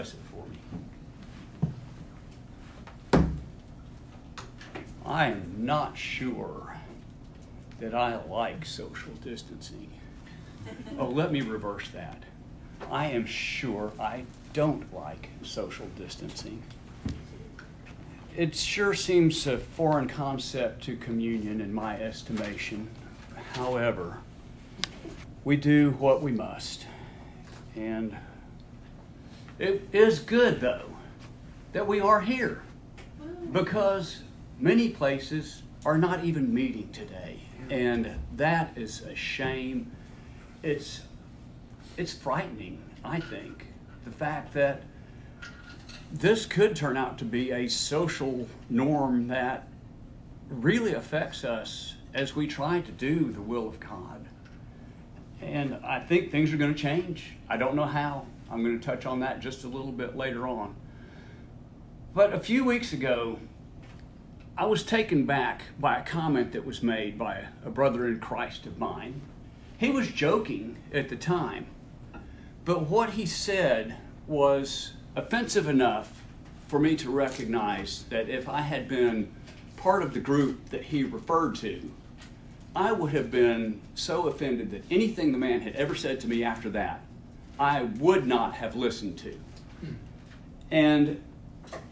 Press it for me. I am not sure that I like social distancing. Oh, let me reverse that. I am sure I don't like social distancing. It sure seems a foreign concept to communion in my estimation. However, we do what we must. And it is good, though, that we are here mm. because many places are not even meeting today. And that is a shame. It's, it's frightening, I think, the fact that this could turn out to be a social norm that really affects us as we try to do the will of God. And I think things are going to change. I don't know how. I'm going to touch on that just a little bit later on. But a few weeks ago, I was taken back by a comment that was made by a brother in Christ of mine. He was joking at the time, but what he said was offensive enough for me to recognize that if I had been part of the group that he referred to, I would have been so offended that anything the man had ever said to me after that, I would not have listened to. And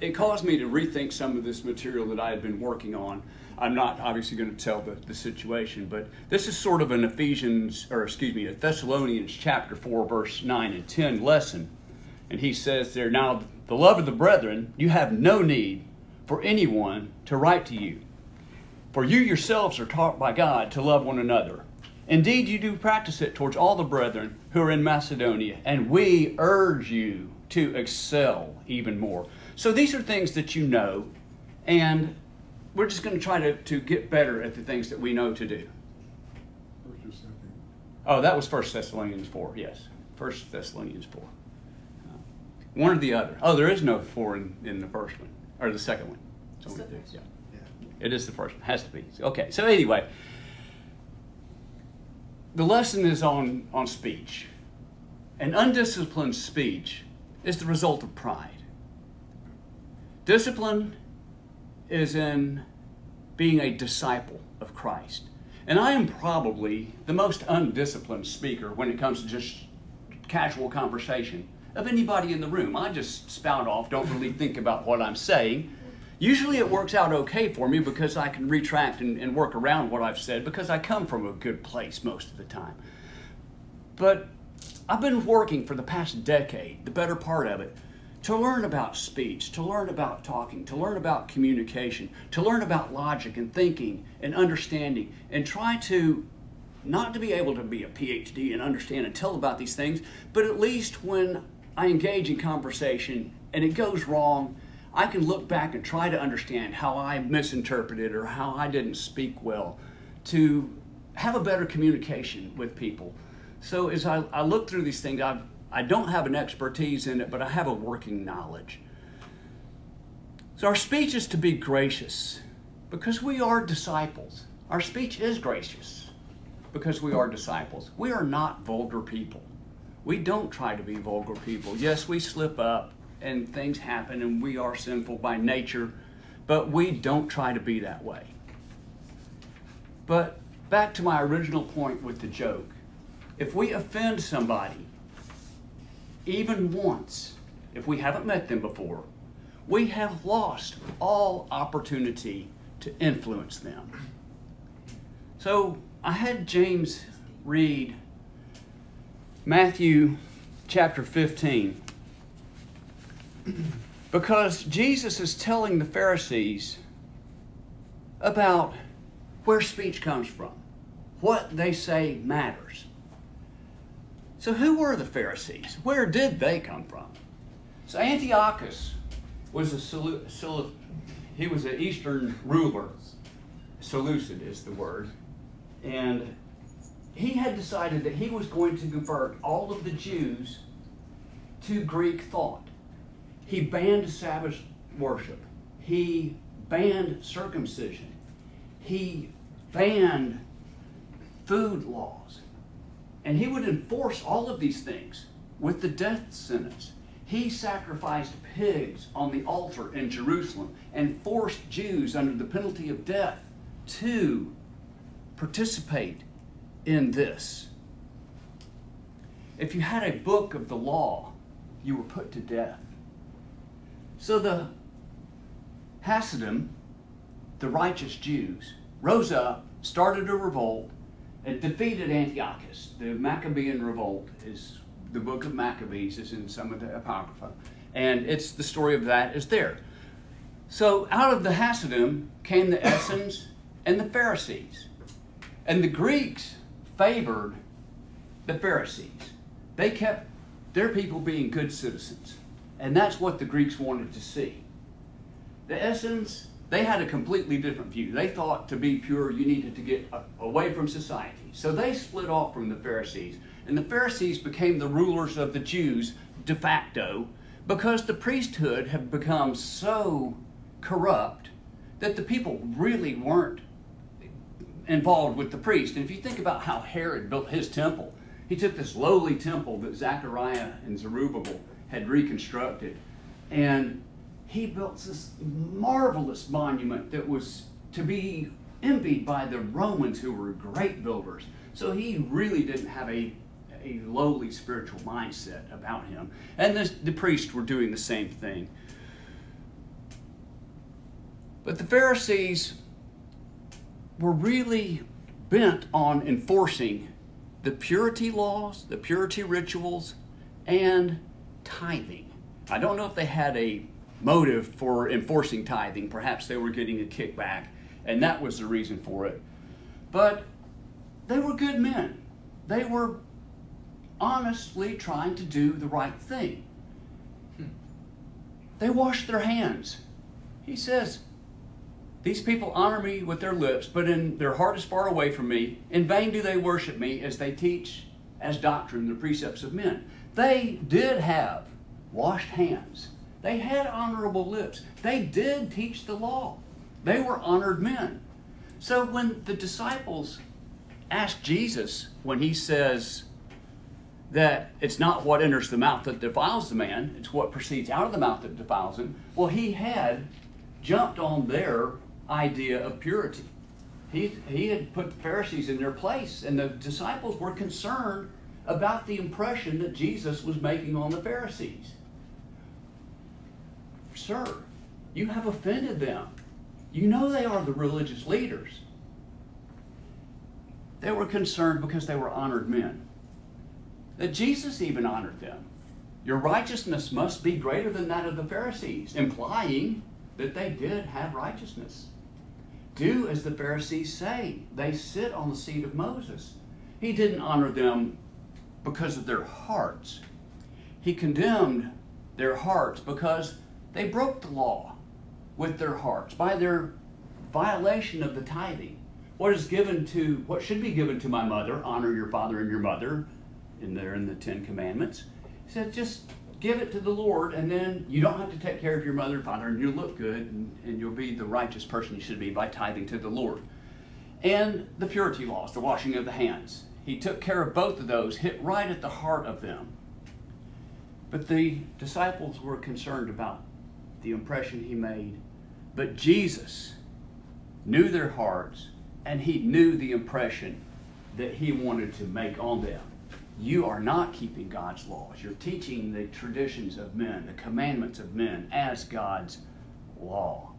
it caused me to rethink some of this material that I had been working on. I'm not obviously going to tell the, the situation, but this is sort of an Ephesians, or excuse me, a Thessalonians chapter 4, verse 9 and 10 lesson. And he says there, Now, the love of the brethren, you have no need for anyone to write to you. For you yourselves are taught by God to love one another. Indeed, you do practice it towards all the brethren who are in Macedonia, and we urge you to excel even more. So these are things that you know, and we're just going to try to, to get better at the things that we know to do. Oh, that was First Thessalonians 4, yes. First Thessalonians 4. Uh, one or the other. Oh, there is no four in, in the first one, or the second one. So the yeah. It is the first one. Has to be. Okay. So anyway, the lesson is on on speech. An undisciplined speech is the result of pride. Discipline is in being a disciple of Christ. And I am probably the most undisciplined speaker when it comes to just casual conversation of anybody in the room. I just spout off, don't really think about what I'm saying. Usually it works out okay for me because I can retract and, and, work around what I've said because I come from a good place most of the time. But I've been working for the past decade, the better part of it, to learn about speech, to learn about talking, to learn about communication, to learn about logic and thinking and understanding, and try to not to be able to be a PhD and understand and tell about these things, but at least when I engage in conversation and it goes wrong, I can look back and try to understand how I misinterpreted or how I didn't speak well to have a better communication with people. So as I, I look through these things, I've, I don't have an expertise in it, but I have a working knowledge. So our speech is to be gracious because we are disciples. Our speech is gracious because we are disciples. We are not vulgar people. We don't try to be vulgar people. Yes, we slip up and things happen and we are sinful by nature, but we don't try to be that way. But back to my original point with the joke if we offend somebody, even once, if we haven't met them before, we have lost all opportunity to influence them. So I had James read Matthew chapter 15. Because Jesus is telling the Pharisees about where speech comes from, what they say matters. So, who were the Pharisees? Where did they come from? So, Antiochus was a he was an Eastern ruler. Seleucid is the word, and he had decided that he was going to convert all of the Jews to Greek thought. He banned Sabbath worship. He banned circumcision. He banned food laws. And he would enforce all of these things with the death sentence. He sacrificed pigs on the altar in Jerusalem and forced Jews under the penalty of death to participate in this. If you had a book of the law, you were put to death. So the Hasidim, the righteous Jews, rose up, started a revolt, and defeated Antiochus. The Maccabean revolt is the book of Maccabees is in some of the Apocrypha, and it's the story of that is there. So out of the Hasidim came the Essenes and the Pharisees. And the Greeks favored the Pharisees. They kept their people being good citizens. And that's what the Greeks wanted to see. The Essenes, they had a completely different view. They thought to be pure, you needed to get away from society. So they split off from the Pharisees. And the Pharisees became the rulers of the Jews de facto because the priesthood had become so corrupt that the people really weren't involved with the priest. And if you think about how Herod built his temple, he took this lowly temple that Zechariah and Zerubbabel had reconstructed, and he built this marvelous monument that was to be envied by the Romans, who were great builders. So he really didn't have a, a lowly spiritual mindset about him. And the, the priests were doing the same thing. But the Pharisees were really bent on enforcing the purity laws, the purity rituals, and tithing. I don't know if they had a motive for enforcing tithing. Perhaps they were getting a kickback, and that was the reason for it. But they were good men. They were honestly trying to do the right thing. They washed their hands. He says, these people honor me with their lips, but in their heart is far away from me. In vain do they worship me as they teach as doctrine the precepts of men. They did have washed hands. They had honorable lips. They did teach the law. They were honored men. So when the disciples asked Jesus, when he says that it's not what enters the mouth that defiles the man, it's what proceeds out of the mouth that defiles him, well, he had jumped on their idea of purity. He, he had put the Pharisees in their place, and the disciples were concerned about the impression that Jesus was making on the Pharisees. Sir, you have offended them. You know they are the religious leaders. They were concerned because they were honored men. That Jesus even honored them. Your righteousness must be greater than that of the Pharisees, implying that they did have righteousness do as the Pharisees say. They sit on the seat of Moses. He didn't honor them because of their hearts. He condemned their hearts because they broke the law with their hearts by their violation of the tithing. What is given to what should be given to my mother, honor your father and your mother, in there in the Ten Commandments. He said, just give it to the Lord, and then you don't have to take care of your mother and father, and you'll look good, and, and you'll be the righteous person you should be by tithing to the Lord. And the purity laws, the washing of the hands. He took care of both of those, hit right at the heart of them. But the disciples were concerned about the impression he made. But Jesus knew their hearts, and he knew the impression that he wanted to make on them you are not keeping God's laws. You're teaching the traditions of men, the commandments of men, as God's law.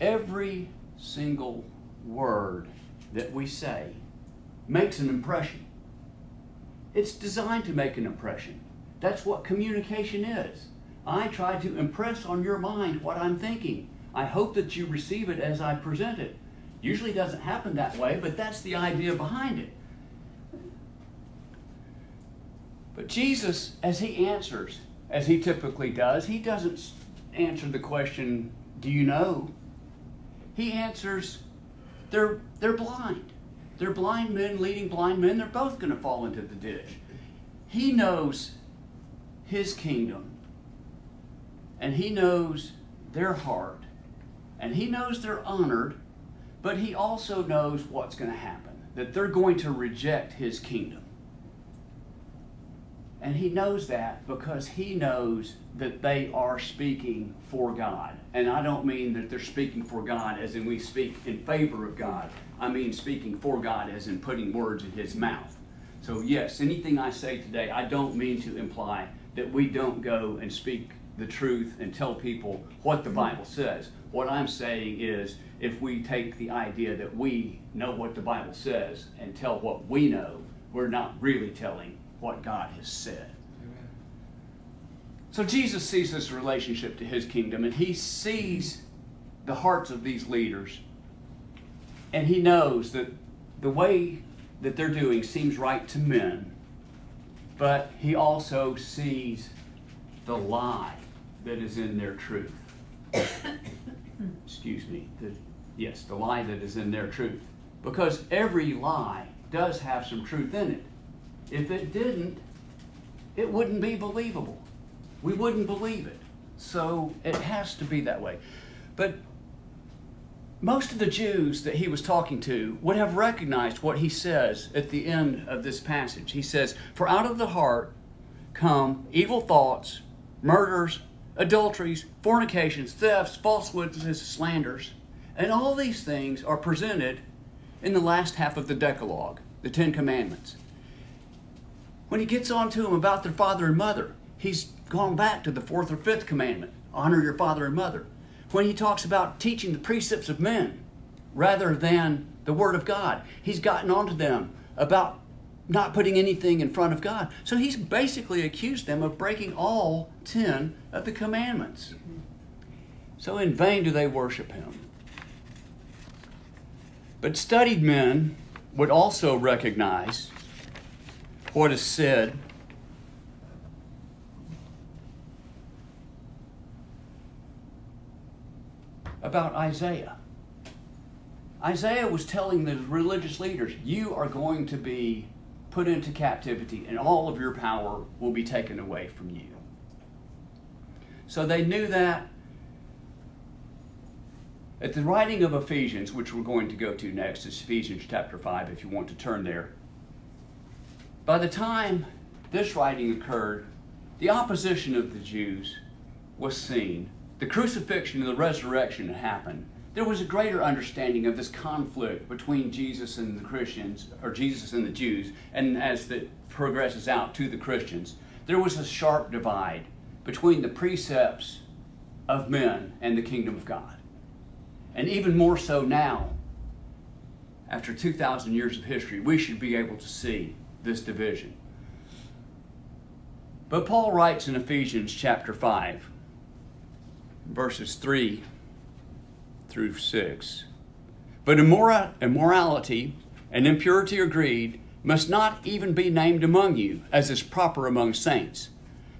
Every single word that we say makes an impression. It's designed to make an impression. That's what communication is. I try to impress on your mind what I'm thinking. I hope that you receive it as I present it. Usually doesn't happen that way, but that's the idea behind it. But Jesus, as he answers, as he typically does, he doesn't answer the question, Do you know? He answers, They're, they're blind. They're blind men leading blind men. They're both going to fall into the ditch. He knows his kingdom, and he knows their heart, and he knows they're honored but he also knows what's going to happen that they're going to reject his kingdom. And he knows that because he knows that they are speaking for God. And I don't mean that they're speaking for God as in we speak in favor of God. I mean speaking for God as in putting words in his mouth. So, yes, anything I say today, I don't mean to imply that we don't go and speak the truth and tell people what the Bible says. What I'm saying is if we take the idea that we know what the Bible says and tell what we know, we're not really telling what God has said. Amen. So Jesus sees this relationship to his kingdom and he sees the hearts of these leaders and he knows that the way that they're doing seems right to men, but he also sees the lie that is in their truth. Excuse me. The, yes, the lie that is in their truth. Because every lie does have some truth in it. If it didn't, it wouldn't be believable. We wouldn't believe it. So it has to be that way. But most of the Jews that he was talking to would have recognized what he says at the end of this passage. He says, For out of the heart come evil thoughts, murders, adulteries, fornications, thefts, false witnesses, slanders. And all these things are presented in the last half of the Decalogue, the Ten Commandments. When he gets on to them about their father and mother, he's gone back to the fourth or fifth commandment honor your father and mother. When he talks about teaching the precepts of men rather than the Word of God, he's gotten onto them about not putting anything in front of God. So he's basically accused them of breaking all ten of the commandments. So in vain do they worship him. But studied men would also recognize what is said about Isaiah. Isaiah was telling the religious leaders, You are going to be put into captivity, and all of your power will be taken away from you. So they knew that. At the writing of Ephesians, which we're going to go to next, is Ephesians chapter 5, if you want to turn there. By the time this writing occurred, the opposition of the Jews was seen. The crucifixion and the resurrection had happened. There was a greater understanding of this conflict between Jesus and the Christians, or Jesus and the Jews, and as it progresses out to the Christians, there was a sharp divide between the precepts of men and the kingdom of God. And even more so now, after 2,000 years of history, we should be able to see this division. But Paul writes in Ephesians chapter 5, verses 3 through 6. But immorality and impurity or greed must not even be named among you, as is proper among saints.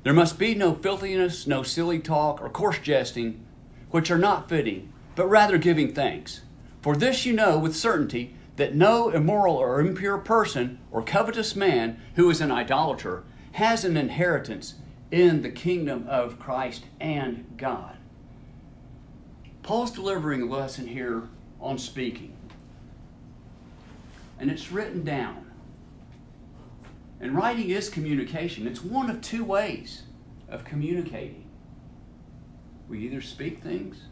There must be no filthiness, no silly talk, or coarse jesting, which are not fitting, but rather giving thanks. For this you know with certainty that no immoral or impure person or covetous man who is an idolater has an inheritance in the kingdom of Christ and God. Paul's delivering a lesson here on speaking, and it's written down. And writing is communication. It's one of two ways of communicating. We either speak things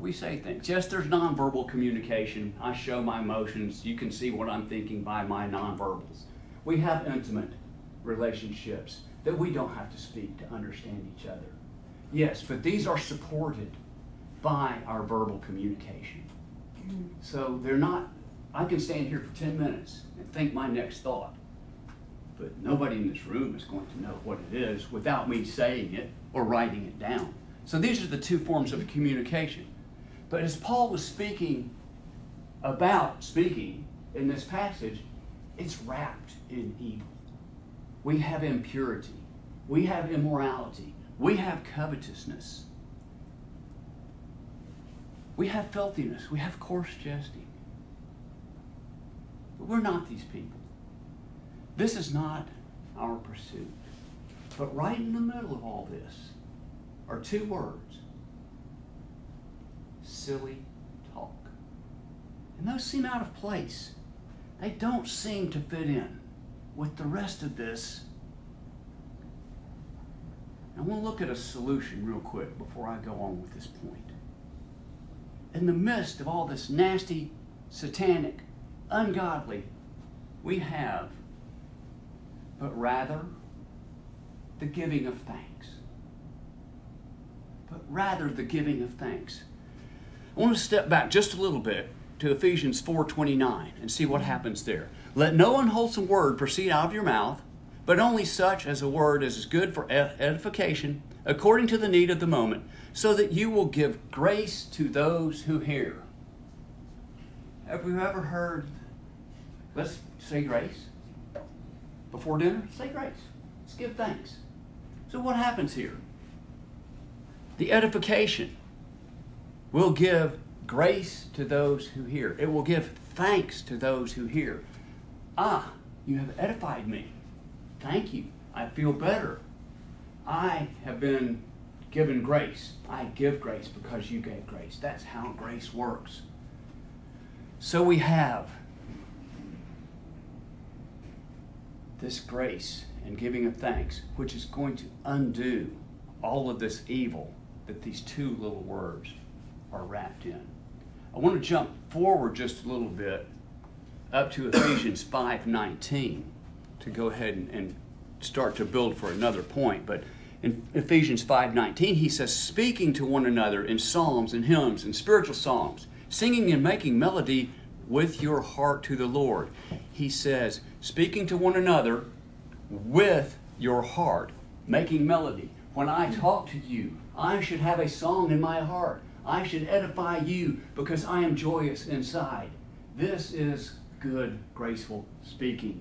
we say things. Yes, there's nonverbal communication. I show my emotions. You can see what I'm thinking by my nonverbals. We have intimate relationships that we don't have to speak to understand each other. Yes, but these are supported by our verbal communication. So they're not, I can stand here for 10 minutes and think my next thought, but nobody in this room is going to know what it is without me saying it or writing it down. So these are the two forms of communication. But as Paul was speaking about speaking in this passage, it's wrapped in evil. We have impurity, we have immorality, we have covetousness. We have filthiness. We have coarse jesting. But we're not these people. This is not our pursuit. But right in the middle of all this are two words silly talk. And those seem out of place. They don't seem to fit in with the rest of this I want to look at a solution real quick before I go on with this point. In the midst of all this nasty, satanic, ungodly, we have, but rather the giving of thanks. But rather the giving of thanks. I want to step back just a little bit to Ephesians 4:29 and see what happens there. Let no unwholesome word proceed out of your mouth, but only such as a word as is good for edification, according to the need of the moment, so that you will give grace to those who hear. Have you ever heard, let's say grace? Before dinner, say grace. Let's give thanks. So, what happens here? The edification will give grace to those who hear. It will give thanks to those who hear. Ah, you have edified me. Thank you. I feel better. I have been given grace. I give grace because you gave grace. That's how grace works. So we have this grace and giving of thanks, which is going to undo all of this evil that these two little words are wrapped in. I want to jump forward just a little bit up to Ephesians 5:19 to go ahead and, and start to build for another point. But in Ephesians 5:19 he says speaking to one another in psalms and hymns and spiritual songs, singing and making melody with your heart to the Lord. He says speaking to one another with your heart, making melody. When I talk to you, I should have a song in my heart. I should edify you because I am joyous inside. This is good, graceful speaking.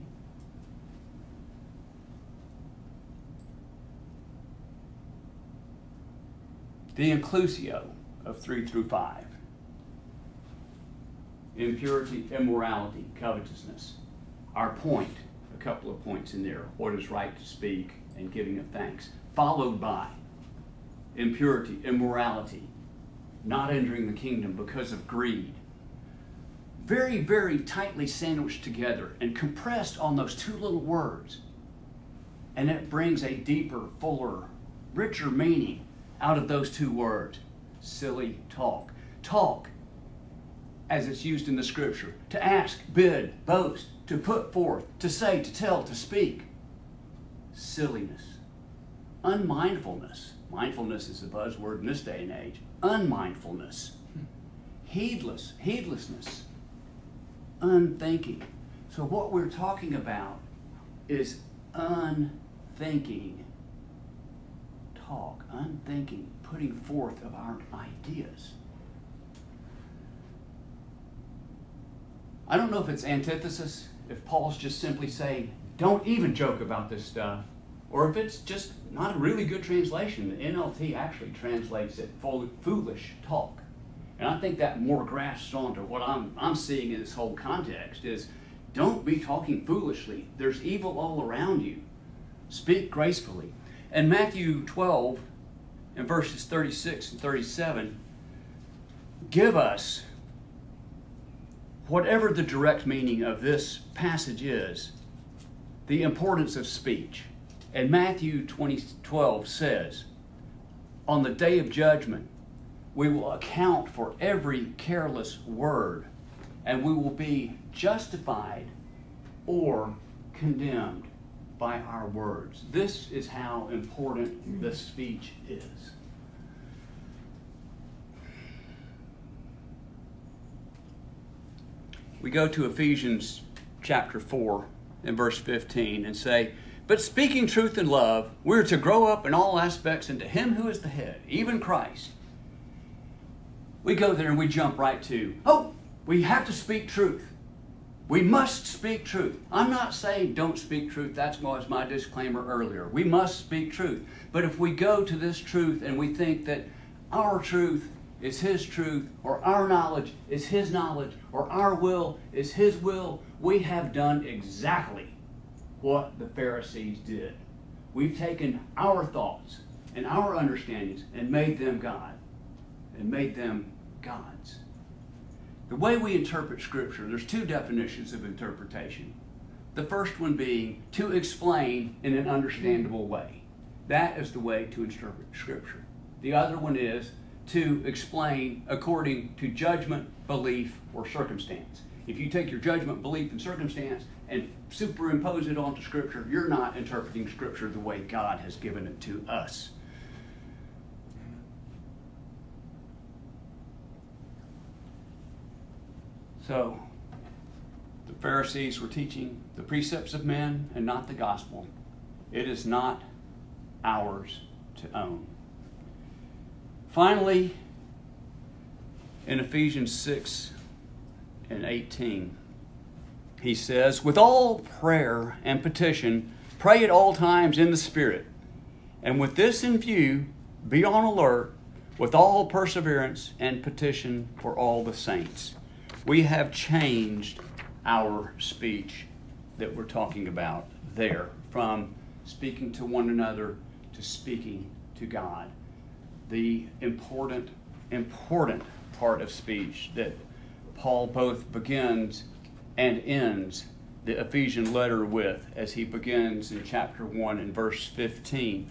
The inclusio of 3 through 5 impurity, immorality, covetousness. Our point, a couple of points in there what is right to speak and giving of thanks, followed by impurity, immorality, not entering the kingdom because of greed, very, very tightly sandwiched together and compressed on those two little words. And it brings a deeper, fuller, richer meaning out of those two words silly talk. Talk, as it's used in the scripture, to ask, bid, boast, to put forth, to say, to tell, to speak. Silliness. Unmindfulness. Mindfulness is a buzzword in this day and age. Unmindfulness. Heedless, heedlessness unthinking. So, what we're talking about is unthinking talk, unthinking, putting forth of our ideas. I don't know if it's antithesis, if Paul's just simply saying, don't even joke about this stuff, or if it's just not a really good translation. The NLT actually translates it foolish talk. And I think that more grasps onto what I'm, I'm seeing in this whole context is don't be talking foolishly. There's evil all around you. Speak gracefully. And Matthew 12 and verses 36 and 37 give us whatever the direct meaning of this passage is, the importance of speech. And Matthew 20, 12 says, On the day of judgment, we will account for every careless word, and we will be justified or condemned by our words. This is how important the speech is. We go to Ephesians chapter 4 and verse 15 and say, But speaking truth in love, we're to grow up in all aspects into Him who is the head, even Christ we go there and we jump right to, oh, we have to speak truth. We must speak truth. I'm not saying don't speak truth. That was my disclaimer earlier. We must speak truth. But if we go to this truth and we think that our truth is His truth, or our knowledge is His knowledge, or our will is His will, we have done exactly what the Pharisees did. We've taken our thoughts and our understandings and made them God and made them God's. The way we interpret Scripture, there's two definitions of interpretation. The first one being to explain in an understandable way. That is the way to interpret Scripture. The other one is to explain according to judgment, belief, or circumstance. If you take your judgment, belief, and circumstance and superimpose it onto Scripture, you're not interpreting Scripture the way God has given it to us. So, the Pharisees were teaching the precepts of men and not the gospel. It is not ours to own. Finally, in Ephesians 6 and 18, he says, With all prayer and petition, pray at all times in the Spirit. And with this in view, be on alert with all perseverance and petition for all the saints. We have changed our speech that we're talking about there from speaking to one another to speaking to God the important, important part of speech that Paul both begins and ends the Ephesian letter with as he begins in chapter 1 and verse 15.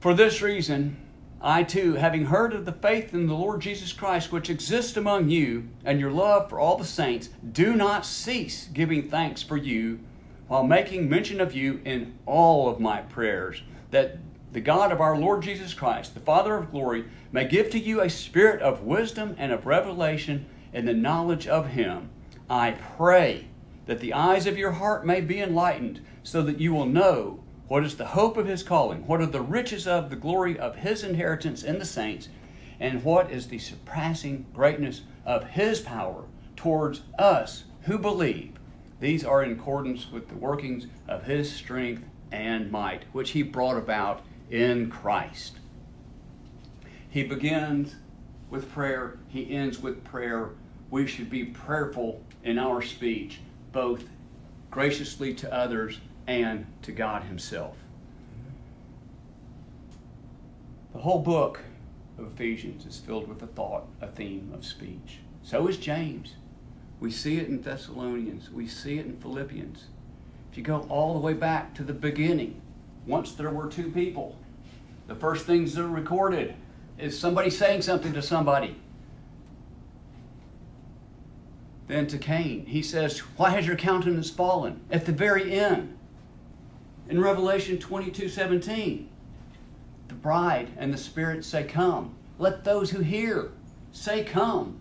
For this reason, I too, having heard of the faith in the Lord Jesus Christ which exists among you, and your love for all the saints, do not cease giving thanks for you, while making mention of you in all of my prayers, that the God of our Lord Jesus Christ, the Father of glory, may give to you a spirit of wisdom and of revelation in the knowledge of Him. I pray that the eyes of your heart may be enlightened, so that you will know what is the hope of His calling, what are the riches of the glory of His inheritance in the saints, and what is the surpassing greatness of His power towards us who believe. These are in accordance with the workings of His strength and might, which He brought about in Christ. He begins with prayer, he ends with prayer. We should be prayerful in our speech, both graciously to others and to God Himself. The whole book of Ephesians is filled with a thought, a theme of speech. So is James. We see it in Thessalonians, we see it in Philippians. If you go all the way back to the beginning, once there were two people. The first things that are recorded is somebody saying something to somebody. Then to Cain, he says, Why has your countenance fallen? At the very end, in Revelation 22 17, the bride and the Spirit say, Come. Let those who hear say, Come.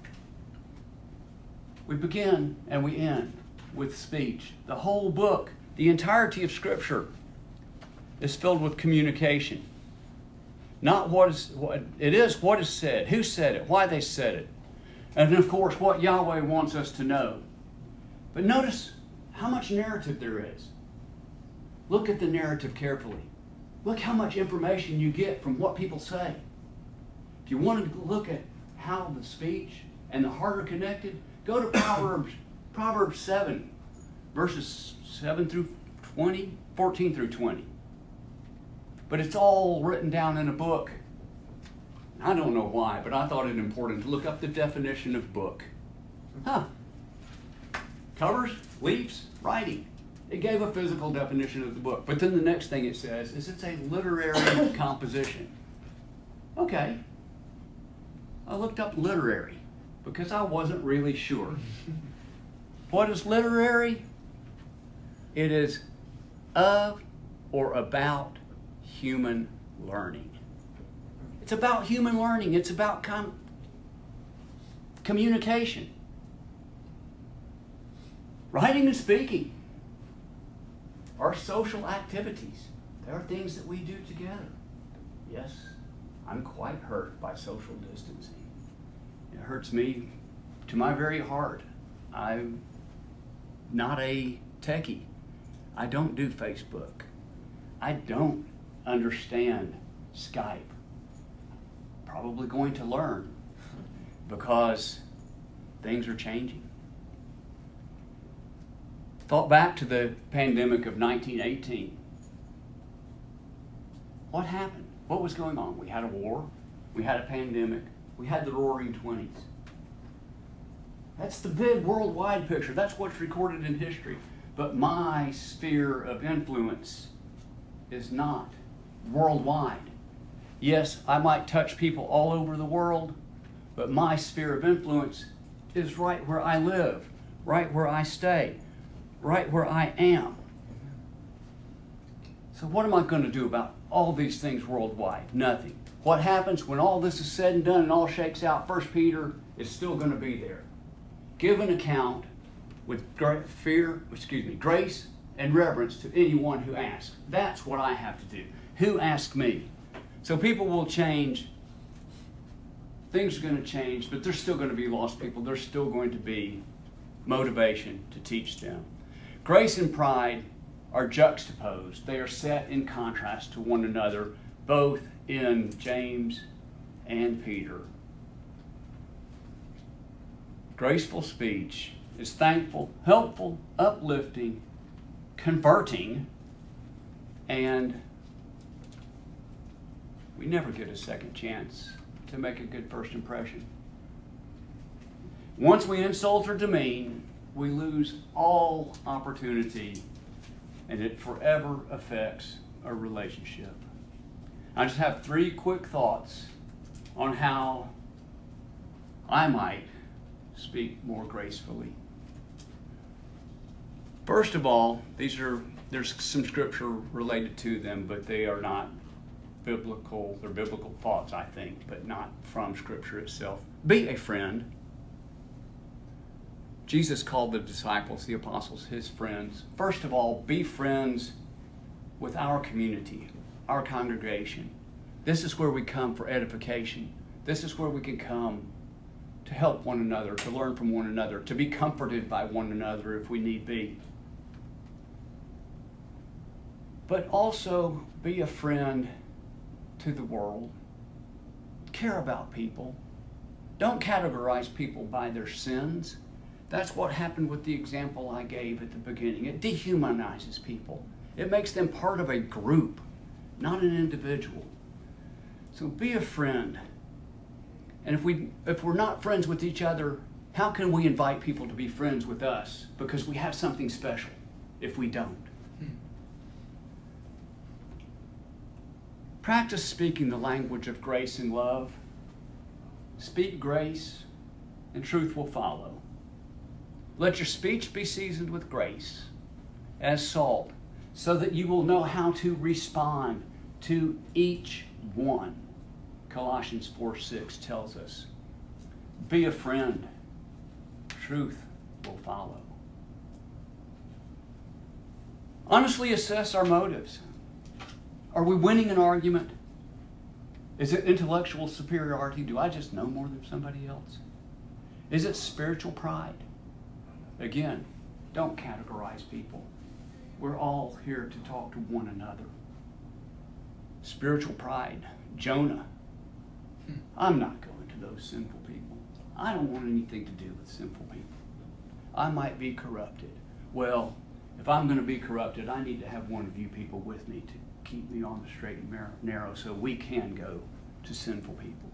We begin and we end with speech. The whole book, the entirety of Scripture, is filled with communication. Not what is what it is what is said, who said it, why they said it. And of course what Yahweh wants us to know. But notice how much narrative there is. Look at the narrative carefully. Look how much information you get from what people say. If you want to look at how the speech and the heart are connected, go to Proverbs, Proverbs 7, verses 7 through 20, 14 through 20 but it's all written down in a book. I don't know why, but I thought it important to look up the definition of book. Huh. Covers, leaves, writing. It gave a physical definition of the book. But then the next thing it says is it's a literary composition. Okay. I looked up literary because I wasn't really sure. What is literary? It is of or about human learning. It's about human learning, it's about com- communication. Writing and speaking are social activities. They are things that we do together. Yes, I'm quite hurt by social distancing. It hurts me to my very heart. I'm not a techie. I don't do Facebook. I don't understand Skype. Probably going to learn because things are changing. Thought back to the pandemic of 1918. What happened? What was going on? We had a war, we had a pandemic, we had the roaring 20s. That's the big worldwide picture. That's what's recorded in history. But my sphere of influence is not worldwide. Yes, I might touch people all over the world, but my sphere of influence is right where I live, right where I stay, right where I am. So, what am I going to do about all these things worldwide? Nothing. What happens when all this is said and done and all shakes out? First Peter is still going to be there. Give an account with great fear, excuse me, grace and reverence to anyone who asks. That's what I have to do. Who asked me? So people will change. Things are going to change, but there's still going to be lost people. There's still going to be motivation to teach them. Grace and pride are juxtaposed, they are set in contrast to one another, both in James and Peter. Graceful speech is thankful, helpful, uplifting, converting, and we never get a second chance to make a good first impression. Once we insult or demean, we lose all opportunity and it forever affects our relationship. I just have three quick thoughts on how I might speak more gracefully. First of all, these are there's some scripture related to them, but they are not biblical. They're biblical thoughts, I think, but not from scripture itself. Be a friend. Jesus called the disciples, the apostles, his friends. First of all, be friends with our community, our congregation. This is where we come for edification. This is where we can come to help one another, to learn from one another, to be comforted by one another if we need be. But also be a friend to the world. Care about people. Don't categorize people by their sins. That's what happened with the example I gave at the beginning. It dehumanizes people, it makes them part of a group, not an individual. So be a friend. And if, we, if we're not friends with each other, how can we invite people to be friends with us? Because we have something special if we don't. Practice speaking the language of grace and love. Speak grace, and truth will follow. Let your speech be seasoned with grace as salt, so that you will know how to respond to each one. Colossians 4 6 tells us. Be a friend, truth will follow. Honestly assess our motives. Are we winning an argument? Is it intellectual superiority? Do I just know more than somebody else? Is it spiritual pride? Again, don't categorize people. We're all here to talk to one another. Spiritual pride. Jonah. I'm not going to those sinful people. I don't want anything to do with sinful people. I might be corrupted. Well, if I'm going to be corrupted, I need to have one of you people with me to keep me on the straight and narrow so we can go to sinful people.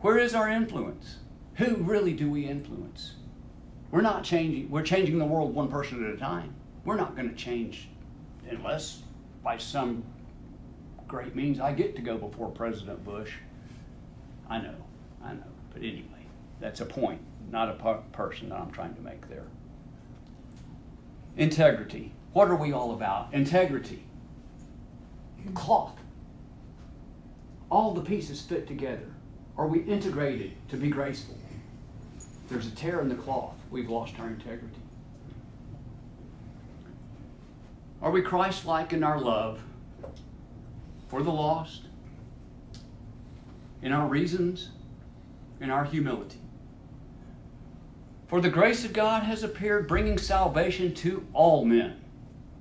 Where is our influence? Who really do we influence? We're not changing, we're changing the world one person at a time. We're not going to change unless by some great means I get to go before President Bush. I know, I know. But anyway, that's a point, not a person that I'm trying to make there. Integrity. What are we all about? Integrity cloth. All the pieces fit together. Are we integrated to be graceful? There's a tear in the cloth. We've lost our integrity. Are we Christ like in our love for the lost, in our reasons, in our humility? For the grace of God has appeared, bringing salvation to all men,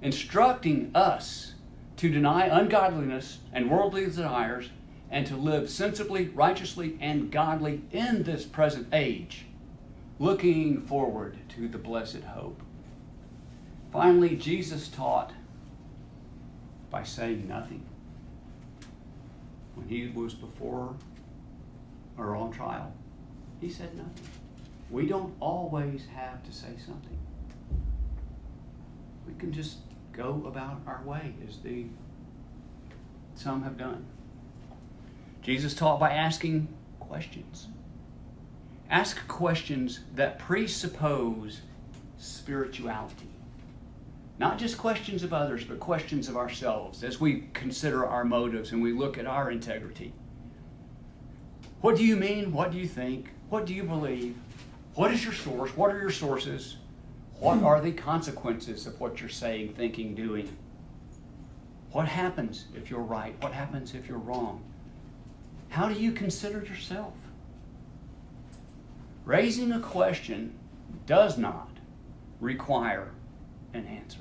instructing us to deny ungodliness and worldly desires, and to live sensibly, righteously, and godly in this present age, looking forward to the blessed hope. Finally, Jesus taught by saying nothing. When he was before or on trial, he said nothing. We don't always have to say something. We can just go about our way, as the some have done. Jesus taught by asking questions. Ask questions that presuppose spirituality. Not just questions of others, but questions of ourselves as we consider our motives and we look at our integrity. What do you mean? What do you think? What do you believe? What is your source? What are your sources? What are the consequences of what you're saying, thinking, doing? What happens if you're right? What happens if you're wrong? How do you consider yourself? Raising a question does not require an answer.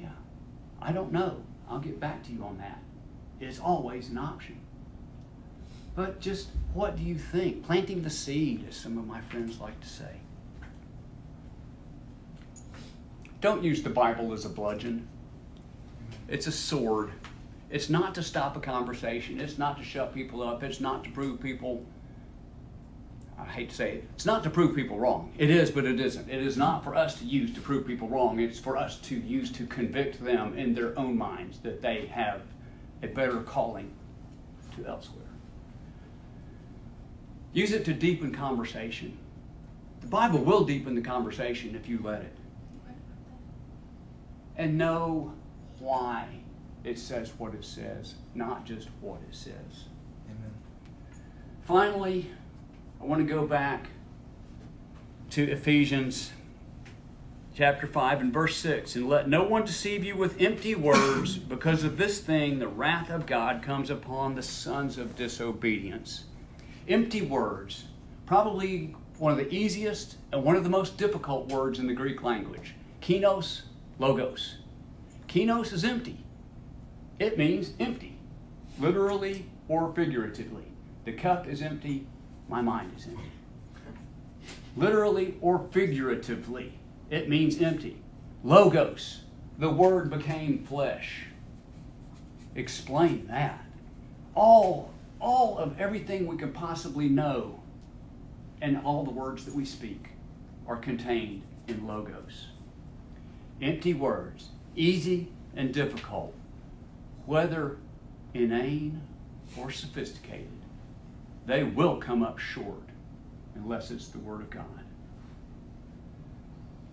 Yeah, I don't know. I'll get back to you on that. It's always an option. But just what do you think? Planting the seed, as some of my friends like to say. Don't use the Bible as a bludgeon. It's a sword. It's not to stop a conversation. It's not to shut people up. It's not to prove people, I hate to say it, it's not to prove people wrong. It is, but it isn't. It is not for us to use to prove people wrong. It's for us to use to convict them in their own minds that they have a better calling to elsewhere. Use it to deepen conversation. The Bible will deepen the conversation if you let it and know why it says what it says, not just what it says. Amen. Finally, I want to go back to Ephesians chapter 5 and verse 6 and let no one deceive you with empty words because of this thing the wrath of God comes upon the sons of disobedience empty words probably one of the easiest and one of the most difficult words in the Greek language kinos logos. Kinos is empty. It means empty, literally or figuratively. The cup is empty, my mind is empty. Literally or figuratively, it means empty. Logos, the word became flesh. Explain that. All, all of everything we can possibly know and all the words that we speak are contained in logos empty words, easy and difficult, whether inane or sophisticated, they will come up short unless it's the Word of God.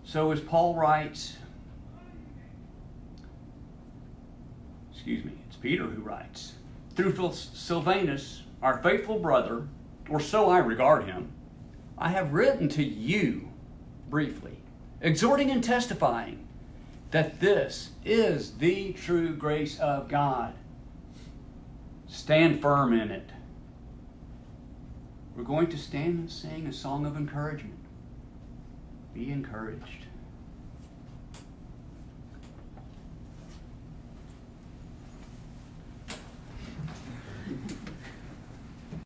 So, as Paul writes, excuse me, it's Peter who writes, through Silvanus, our faithful brother, or so I regard him, I have written to you briefly, exhorting and testifying that this is the true grace of God. Stand firm in it. We're going to stand and sing a song of encouragement. Be encouraged.